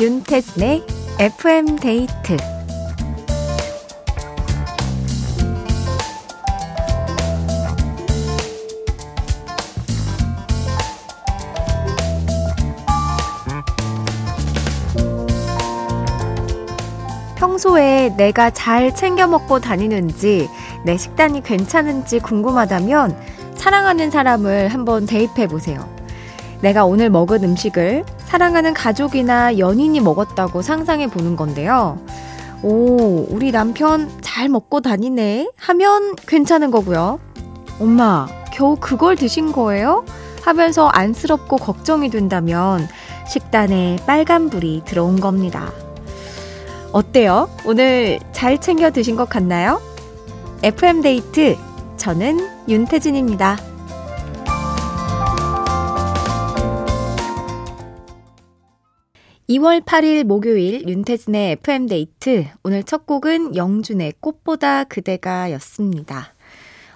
윤태진의 FM 데이트 평소에 내가 잘 챙겨 먹고 다니는지 내 식단이 괜찮은지 궁금하다면 사랑하는 사람을 한번 대입해 보세요. 내가 오늘 먹은 음식을 사랑하는 가족이나 연인이 먹었다고 상상해 보는 건데요. 오, 우리 남편 잘 먹고 다니네 하면 괜찮은 거고요. 엄마, 겨우 그걸 드신 거예요? 하면서 안쓰럽고 걱정이 된다면 식단에 빨간불이 들어온 겁니다. 어때요? 오늘 잘 챙겨 드신 것 같나요? FM데이트, 저는 윤태진입니다. 2월 8일 목요일 윤태진의 FM데이트. 오늘 첫 곡은 영준의 꽃보다 그대가 였습니다.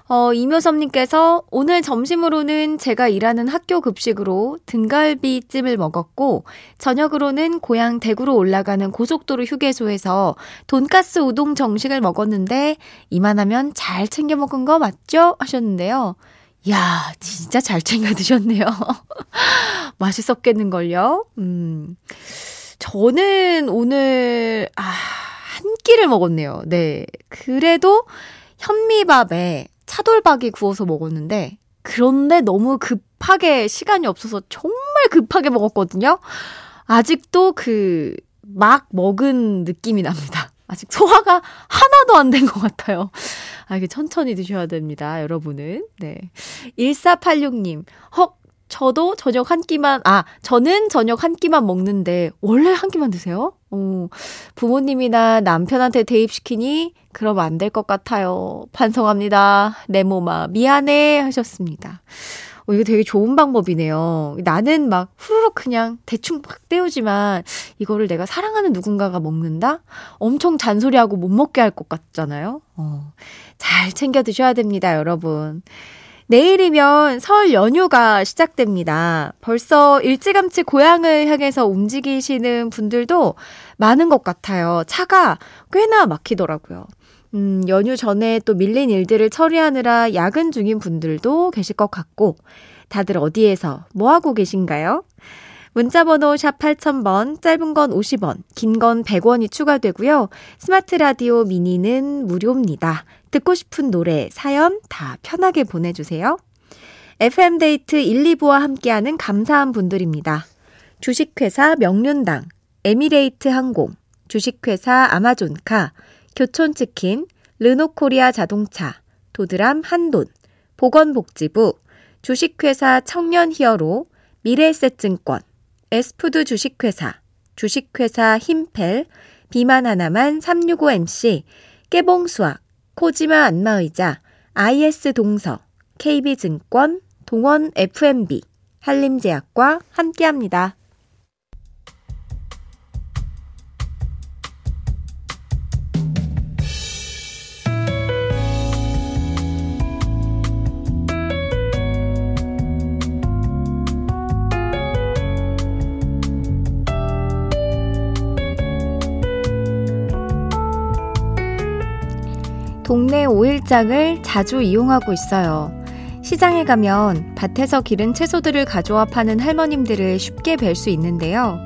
어, 이묘섭님께서 오늘 점심으로는 제가 일하는 학교 급식으로 등갈비찜을 먹었고, 저녁으로는 고향 대구로 올라가는 고속도로 휴게소에서 돈가스 우동 정식을 먹었는데, 이만하면 잘 챙겨 먹은 거 맞죠? 하셨는데요. 야, 진짜 잘 챙겨 드셨네요. 맛있었겠는걸요? 음. 저는 오늘, 아, 한 끼를 먹었네요. 네. 그래도 현미밥에 차돌박이 구워서 먹었는데 그런데 너무 급하게 시간이 없어서 정말 급하게 먹었거든요. 아직도 그 막 먹은 느낌이 납니다. 아직 소화가 하나도 안 된 것 같아요. 아, 이게 천천히 드셔야 됩니다, 여러분은. 네. 1486님, 헉, 저도 저녁 한 끼만, 아, 저는 저녁 한 끼만 먹는데, 원래 한 끼만 드세요? 어, 부모님이나 남편한테 대입시키니, 그럼 안 될 것 같아요. 반성합니다. 내 몸아, 미안해. 하셨습니다. 어, 이거 되게 좋은 방법이네요. 나는 막 후루룩 그냥 대충 막 때우지만, 이거를 내가 사랑하는 누군가가 먹는다? 엄청 잔소리하고 못 먹게 할 것 같잖아요. 어, 잘 챙겨 드셔야 됩니다, 여러분. 내일이면 설 연휴가 시작됩니다. 벌써 일찌감치 고향을 향해서 움직이시는 분들도 많은 것 같아요. 차가 꽤나 막히더라고요. 음, 연휴 전에 또 밀린 일들을 처리하느라 야근 중인 분들도 계실 것 같고, 다들 어디에서 뭐 하고 계신가요? 문자번호 샵 8000번, 짧은 건 50원, 긴 건 100원이 추가되고요. 스마트 라디오 미니는 무료입니다. 듣고 싶은 노래, 사연 다 편하게 보내주세요. FM데이트 1, 2부와 함께하는 감사한 분들입니다. 주식회사 명륜당, 에미레이트 항공, 주식회사 아마존카, 교촌치킨, 르노코리아 자동차, 도드람 한돈, 보건복지부, 주식회사 청년히어로, 미래에셋증권, 에스푸드 주식회사, 주식회사 힘펠, 비만 하나만 365MC, 깨봉수학, 코지마 안마의자, IS 동서, KB증권, 동원 FMB, 한림제약과 함께합니다. 동네 오일장을 자주 이용하고 있어요. 시장에 가면 밭에서 기른 채소들을 가져와 파는 할머님들을 쉽게 뵐 수 있는데요.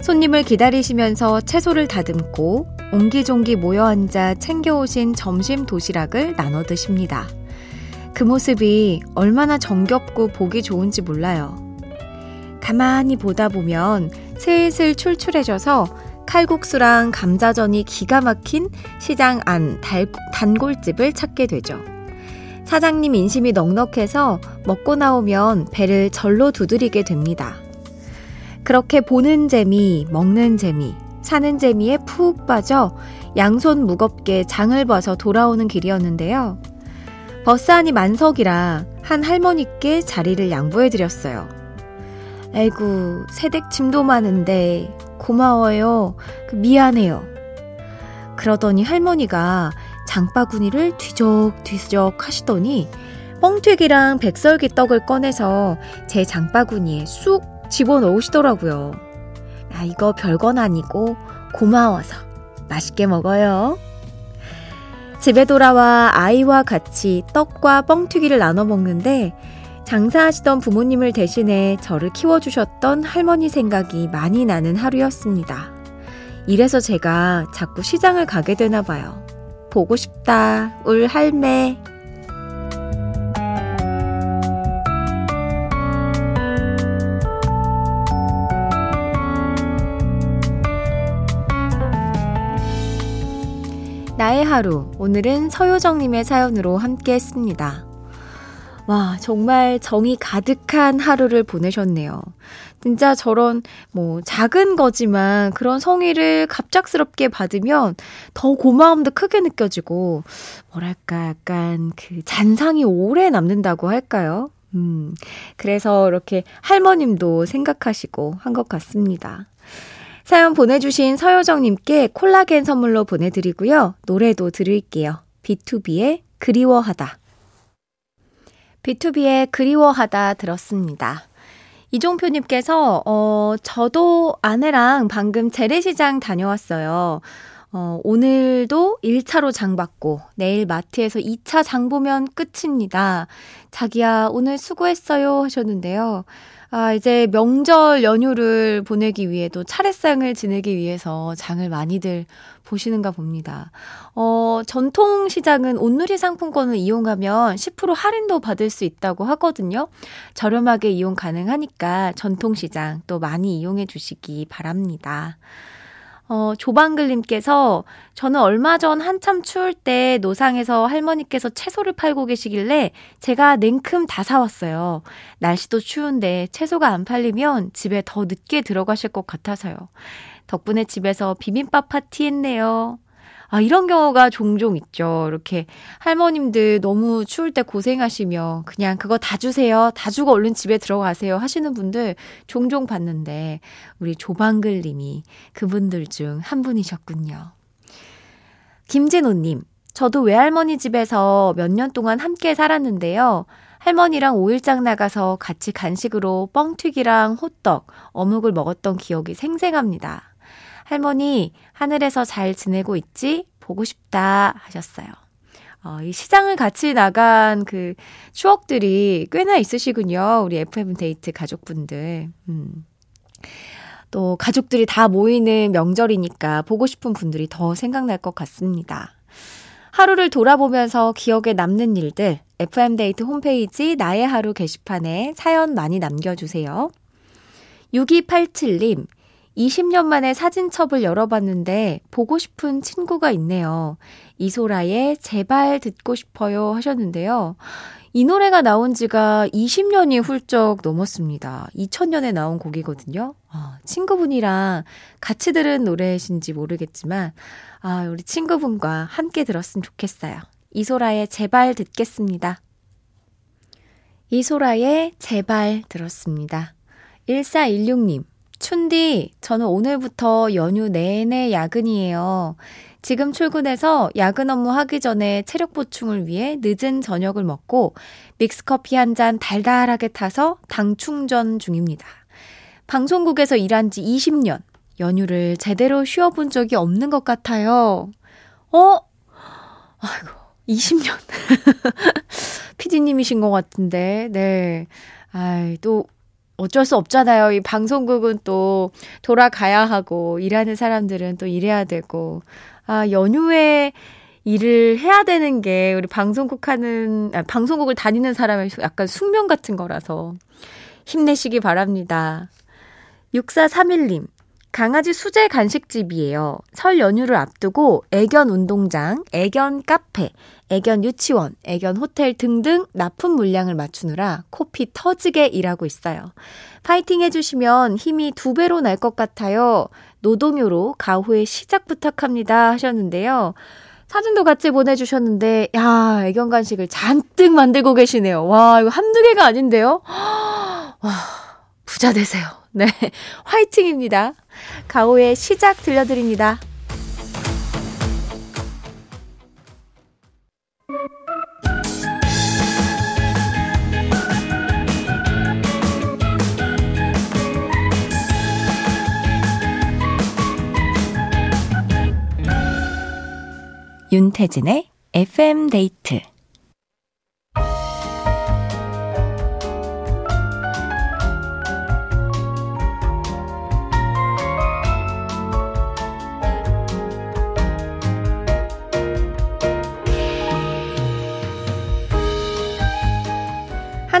손님을 기다리시면서 채소를 다듬고 옹기종기 모여 앉아 챙겨오신 점심 도시락을 나눠 드십니다. 그 모습이 얼마나 정겹고 보기 좋은지 몰라요. 가만히 보다 보면 슬슬 출출해져서 칼국수랑 감자전이 기가 막힌 시장 안 달, 단골집을 찾게 되죠. 사장님 인심이 넉넉해서 먹고 나오면 배를 절로 두드리게 됩니다. 그렇게 보는 재미, 먹는 재미, 사는 재미에 푹 빠져 양손 무겁게 장을 봐서 돌아오는 길이었는데요. 버스 안이 만석이라 한 할머니께 자리를 양보해드렸어요. 아이고, 새댁 짐도 많은데 고마워요. 그 미안해요. 그러더니 할머니가 장바구니를 뒤적뒤적 하시더니 뻥튀기랑 백설기 떡을 꺼내서 제 장바구니에 쑥 집어넣으시더라고요. 아, 이거 별건 아니고 고마워서 맛있게 먹어요. 집에 돌아와 아이와 같이 떡과 뻥튀기를 나눠 먹는데 장사하시던 부모님을 대신해 저를 키워주셨던 할머니 생각이 많이 나는 하루였습니다. 이래서 제가 자꾸 시장을 가게 되나 봐요. 보고 싶다, 울 할매. 나의 하루. 오늘은 서효정님의 사연으로 함께 했습니다. 와, 정말 정이 가득한 하루를 보내셨네요. 진짜 저런, 뭐, 작은 거지만 그런 성의를 갑작스럽게 받으면 더 고마움도 크게 느껴지고, 뭐랄까, 약간 그 잔상이 오래 남는다고 할까요? 음, 그래서 이렇게 할머님도 생각하시고 한 것 같습니다. 사연 보내주신 서효정님께 콜라겐 선물로 보내드리고요. 노래도 들을게요. B2B의 그리워하다. B2B의 그리워하다 들었습니다. 이종표님께서, 어, 저도 아내랑 방금 재래시장 다녀왔어요. 어, 오늘도 1차로 장 받고 내일 마트에서 2차 장 보면 끝입니다. 자기야, 오늘 수고했어요 하셨는데요. 아, 이제 명절 연휴를 보내기 위해도 차례상을 지내기 위해서 장을 많이들 보시는가 봅니다. 어, 전통 시장은 온누리 상품권을 이용하면 10% 할인도 받을 수 있다고 하거든요. 저렴하게 이용 가능하니까 전통 시장 또 많이 이용해 주시기 바랍니다. 어, 조방글님께서 저는 얼마 전 한참 추울 때 노상에서 할머니께서 채소를 팔고 계시길래 제가 냉큼 다 사왔어요. 날씨도 추운데 채소가 안 팔리면 집에 더 늦게 들어가실 것 같아서요. 덕분에 집에서 비빔밥 파티 했네요. 아, 이런 경우가 종종 있죠. 이렇게 할머님들 너무 추울 때 고생하시며 그냥 그거 다 주세요. 다 주고 얼른 집에 들어가세요. 하시는 분들 종종 봤는데 우리 조방글 님이 그분들 중 한 분이셨군요. 김진호 님, 저도 외할머니 집에서 몇 년 동안 함께 살았는데요. 할머니랑 5일장 나가서 같이 간식으로 뻥튀기랑 호떡, 어묵을 먹었던 기억이 생생합니다. 할머니, 하늘에서 잘 지내고 있지? 보고 싶다 하셨어요. 어, 이 시장을 같이 나간 그 추억들이 꽤나 있으시군요. 우리 FM 데이트 가족분들. 음. 또 가족들이 다 모이는 명절이니까 보고 싶은 분들이 더 생각날 것 같습니다. 하루를 돌아보면서 기억에 남는 일들, FM데이트 홈페이지 나의 하루 게시판에 사연 많이 남겨주세요. 6287님, 20년 만에 사진첩을 열어봤는데 보고 싶은 친구가 있네요. 이소라의 제발 듣고 싶어요 하셨는데요. 이 노래가 나온 지가 20년이 훌쩍 넘었습니다. 2000년에 나온 곡이거든요. 아, 친구분이랑 같이 들은 노래이신지 모르겠지만, 아, 우리 친구분과 함께 들었으면 좋겠어요. 이소라의 제발 듣겠습니다. 이소라의 제발 들었습니다. 1416님, 춘디, 저는 오늘부터 연휴 내내 야근이에요. 지금 출근해서 야근 업무 하기 전에 체력 보충을 위해 늦은 저녁을 먹고 믹스커피 한 잔 달달하게 타서 당 충전 중입니다. 방송국에서 일한 지 20년, 연휴를 제대로 쉬어본 적이 없는 것 같아요. 어? 아이고, 20년. 피디님이신 것 같은데, 네. 아이, 또, 어쩔 수 없잖아요. 이 방송국은 또 돌아가야 하고, 일하는 사람들은 또 일해야 되고, 아, 연휴에 일을 해야 되는 게 우리 방송국 하는, 아, 방송국을 다니는 사람의 약간 숙명 같은 거라서 힘내시기 바랍니다. 6431님, 강아지 수제 간식집이에요. 설 연휴를 앞두고 애견 운동장, 애견 카페, 애견 유치원, 애견 호텔 등등 납품 물량을 맞추느라 코피 터지게 일하고 있어요. 파이팅 해주시면 힘이 두 배로 날 것 같아요. 노동요로 가후에 시작 부탁합니다 하셨는데요. 사진도 같이 보내주셨는데, 야, 애견 간식을 잔뜩 만들고 계시네요. 와, 이거 한두 개가 아닌데요? 부자 되세요. 네. 화이팅입니다. 가오의 시작 들려드립니다. 윤태진의 FM 데이트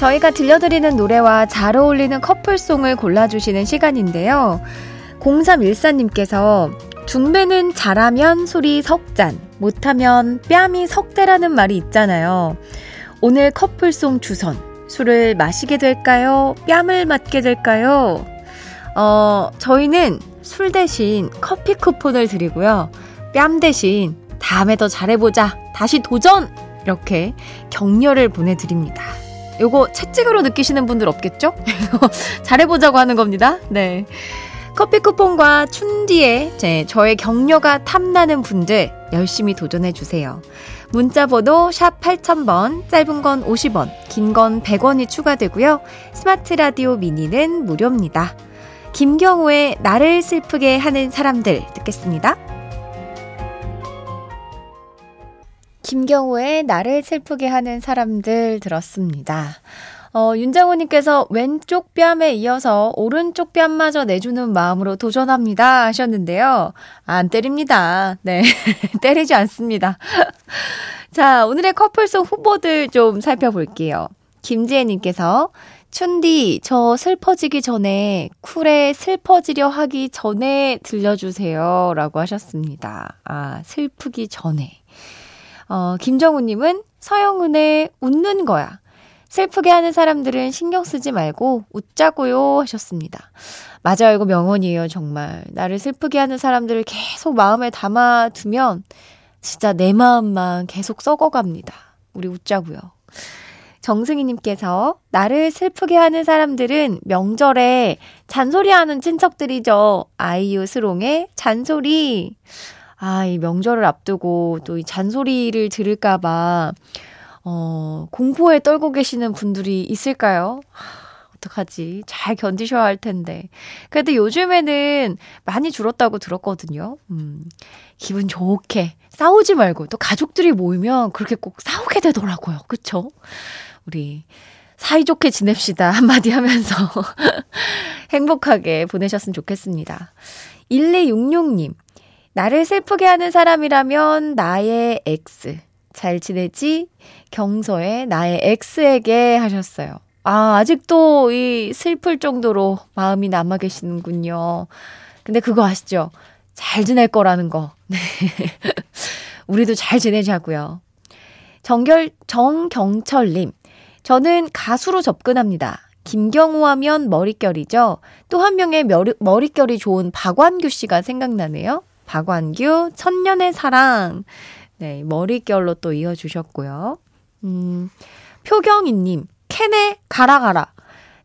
저희가 들려드리는 노래와 잘 어울리는 커플송을 골라주시는 시간인데요. 0314님께서 중배는 잘하면 술이 석잔, 못하면 뺨이 석대라는 말이 있잖아요. 오늘 커플송 주선. 술을 마시게 될까요? 뺨을 맞게 될까요? 어, 저희는 술 대신 커피 쿠폰을 드리고요. 뺨 대신 다음에 더 잘해보자. 다시 도전! 이렇게 격려를 보내드립니다. 요거 채찍으로 느끼시는 분들 없겠죠? 잘해보자고 하는 겁니다. 네. 커피 쿠폰과 춘디에 제, 저의 격려가 탐나는 분들 열심히 도전해주세요. 문자번호 샵 8000번, 짧은 건 50원, 긴 건 100원이 추가되고요. 스마트 라디오 미니는 무료입니다. 김경호의 나를 슬프게 하는 사람들 듣겠습니다. 김경호의 나를 슬프게 하는 사람들 들었습니다. 어, 윤장호님께서 왼쪽 뺨에 이어서 오른쪽 뺨마저 내주는 마음으로 도전합니다 하셨는데요. 안 때립니다. 네. 때리지 않습니다. 자, 오늘의 커플송 후보들 좀 살펴볼게요. 김지혜님께서 춘디, 저 슬퍼지기 전에 쿨에 슬퍼지려 하기 전에 들려주세요. 라고 하셨습니다. 아, 슬프기 전에. 어, 김정우님은 서영은의 웃는 거야. 슬프게 하는 사람들은 신경 쓰지 말고 웃자고요 하셨습니다. 맞아요. 이거 명언이에요. 정말. 나를 슬프게 하는 사람들을 계속 마음에 담아두면 진짜 내 마음만 계속 썩어갑니다. 우리 웃자고요. 정승희님께서 나를 슬프게 하는 사람들은 명절에 잔소리하는 친척들이죠. 아이유 스롱의 잔소리. 아, 이 명절을 앞두고 또 이 잔소리를 들을까봐, 어, 공포에 떨고 계시는 분들이 있을까요? 어떡하지? 잘 견디셔야 할 텐데. 그래도 요즘에는 많이 줄었다고 들었거든요. 음, 기분 좋게. 싸우지 말고. 또 가족들이 모이면 그렇게 꼭 싸우게 되더라고요. 그쵸? 우리 사이좋게 지냅시다. 한마디 하면서 행복하게 보내셨으면 좋겠습니다. 1266님. 나를 슬프게 하는 사람이라면 나의 X. 잘 지내지? 경서에 나의 X에게 하셨어요. 아, 아직도 이 슬플 정도로 마음이 남아 계시는군요. 근데 그거 아시죠? 잘 지낼 거라는 거. 네. 우리도 잘 지내자고요. 정결, 정경철 님. 저는 가수로 접근합니다. 김경호 하면 머릿결이죠. 또 한 명의 머리, 머릿결이 좋은 박완규 씨가 생각나네요. 박완규, 천년의 사랑. 네, 머릿결로 또 이어주셨고요. 음, 표경이님, 캔에 가라 가라.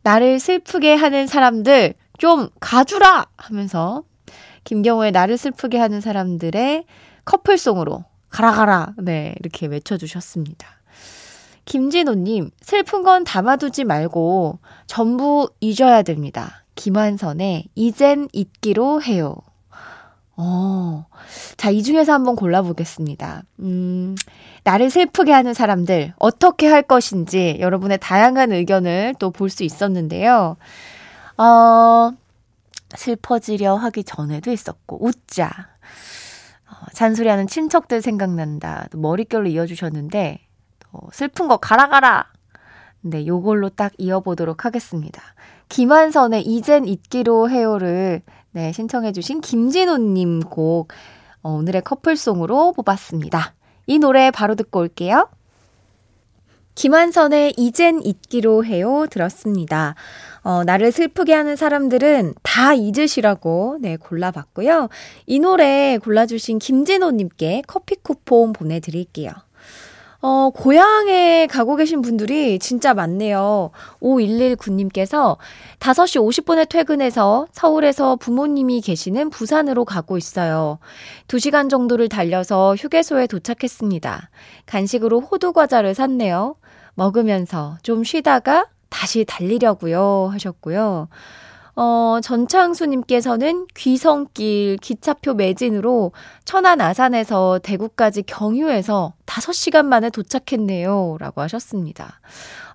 나를 슬프게 하는 사람들 좀 가주라! 하면서 김경호의 나를 슬프게 하는 사람들의 커플송으로 가라 가라. 네, 이렇게 외쳐주셨습니다. 김진호님, 슬픈 건 담아두지 말고 전부 잊어야 됩니다. 김환선의 이젠 잊기로 해요. 어. 자, 이 중에서 한번 골라보겠습니다. 음, 나를 슬프게 하는 사람들, 어떻게 할 것인지 여러분의 다양한 의견을 또 볼 수 있었는데요. 어, 슬퍼지려 하기 전에도 있었고, 웃자. 어, 잔소리하는 친척들 생각난다. 또 머릿결로 이어주셨는데, 또 슬픈 거 가라 가라! 네, 요걸로 딱 이어보도록 하겠습니다. 김한선의 이젠 잊기로 해요를 네, 신청해주신 김진호님 곡, 어, 오늘의 커플송으로 뽑았습니다. 이 노래 바로 듣고 올게요. 김한선의 이젠 잊기로 해요 들었습니다. 어, 나를 슬프게 하는 사람들은 다 잊으시라고 네, 골라봤고요. 이 노래 골라주신 김진호님께 커피 쿠폰 보내드릴게요. 어, 고향에 가고 계신 분들이 진짜 많네요. 5119님께서 5시 50분에 퇴근해서 서울에서 부모님이 계시는 부산으로 가고 있어요. 2시간 정도를 달려서 휴게소에 도착했습니다. 간식으로 호두 과자를 샀네요. 먹으면서 좀 쉬다가 다시 달리려고요 하셨고요. 어, 전창수님께서는 귀성길 기차표 매진으로 천안 아산에서 대구까지 경유해서 5시간 만에 도착했네요. 라고 하셨습니다.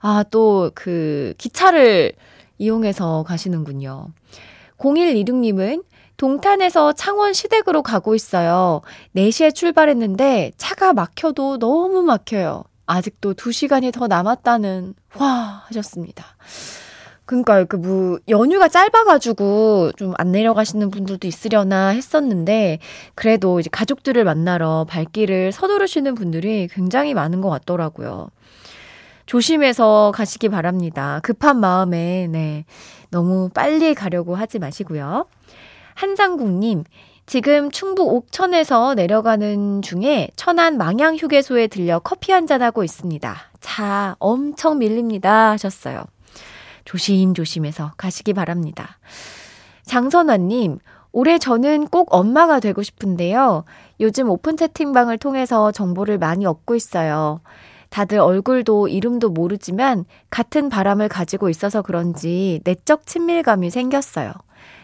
아, 또 그 기차를 이용해서 가시는군요. 0126님은 동탄에서 창원 시댁으로 가고 있어요. 4시에 출발했는데 차가 막혀도 너무 막혀요. 아직도 2시간이 더 남았다는 와 하셨습니다. 그러니까 그뭐 연휴가 짧아가지고 좀 안 내려가시는 분들도 있으려나 했었는데 그래도 이제 가족들을 만나러 발길을 서두르시는 분들이 굉장히 많은 것 같더라고요. 조심해서 가시기 바랍니다. 급한 마음에 네 너무 빨리 가려고 하지 마시고요. 한상국님 지금 충북 옥천에서 내려가는 중에 천안 망양 휴게소에 들려 커피 한잔 하고 있습니다. 자, 엄청 밀립니다. 하셨어요. 조심조심해서 가시기 바랍니다. 장선화님, 올해 저는 꼭 엄마가 되고 싶은데요. 요즘 오픈 채팅방을 통해서 정보를 많이 얻고 있어요. 다들 얼굴도 이름도 모르지만 같은 바람을 가지고 있어서 그런지 내적 친밀감이 생겼어요.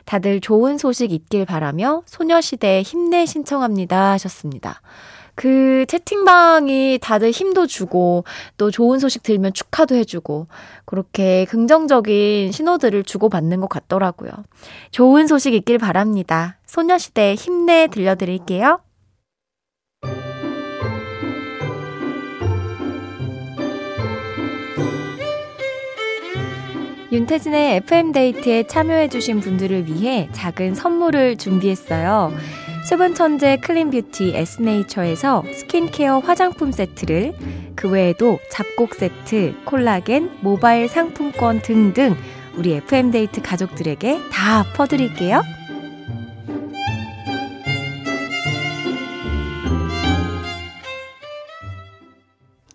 다들 좋은 소식 있길 바라며 소녀시대 힘내 신청합니다 하셨습니다. 그 채팅방이 다들 힘도 주고 또 좋은 소식 들면 축하도 해주고 그렇게 긍정적인 신호들을 주고받는 것 같더라고요. 좋은 소식 있길 바랍니다. 소녀시대 힘내 들려드릴게요. 윤태진의 FM데이트에 참여해주신 분들을 위해 작은 선물을 준비했어요. 수분 천재 클린 뷰티 에스네이처에서 스킨케어 화장품 세트를 그 외에도 잡곡 세트, 콜라겐, 모바일 상품권 등등 우리 FM데이트 가족들에게 다 퍼드릴게요.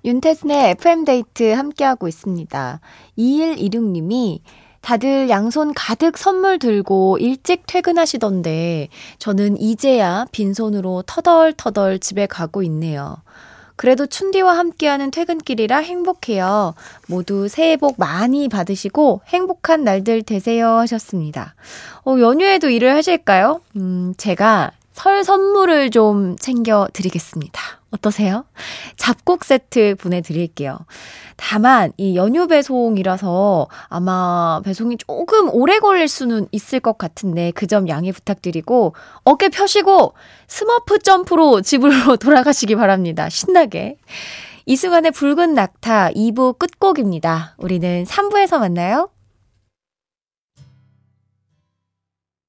윤태진의 FM데이트 함께하고 있습니다. 2126님이 다들 양손 가득 선물 들고 일찍 퇴근하시던데 저는 이제야 빈손으로 터덜터덜 집에 가고 있네요. 그래도 춘디와 함께하는 퇴근길이라 행복해요. 모두 새해 복 많이 받으시고 행복한 날들 되세요 하셨습니다. 어, 연휴에도 일을 하실까요? 음, 제가 설 선물을 좀 챙겨 드리겠습니다. 어떠세요? 잡곡 세트 보내드릴게요. 다만, 이 연휴 배송이라서 아마 배송이 조금 오래 걸릴 수는 있을 것 같은데, 그 점 양해 부탁드리고, 어깨 펴시고, 스머프 점프로 집으로 돌아가시기 바랍니다. 신나게. 이승환의 붉은 낙타 2부 끝곡입니다. 우리는 3부에서 만나요.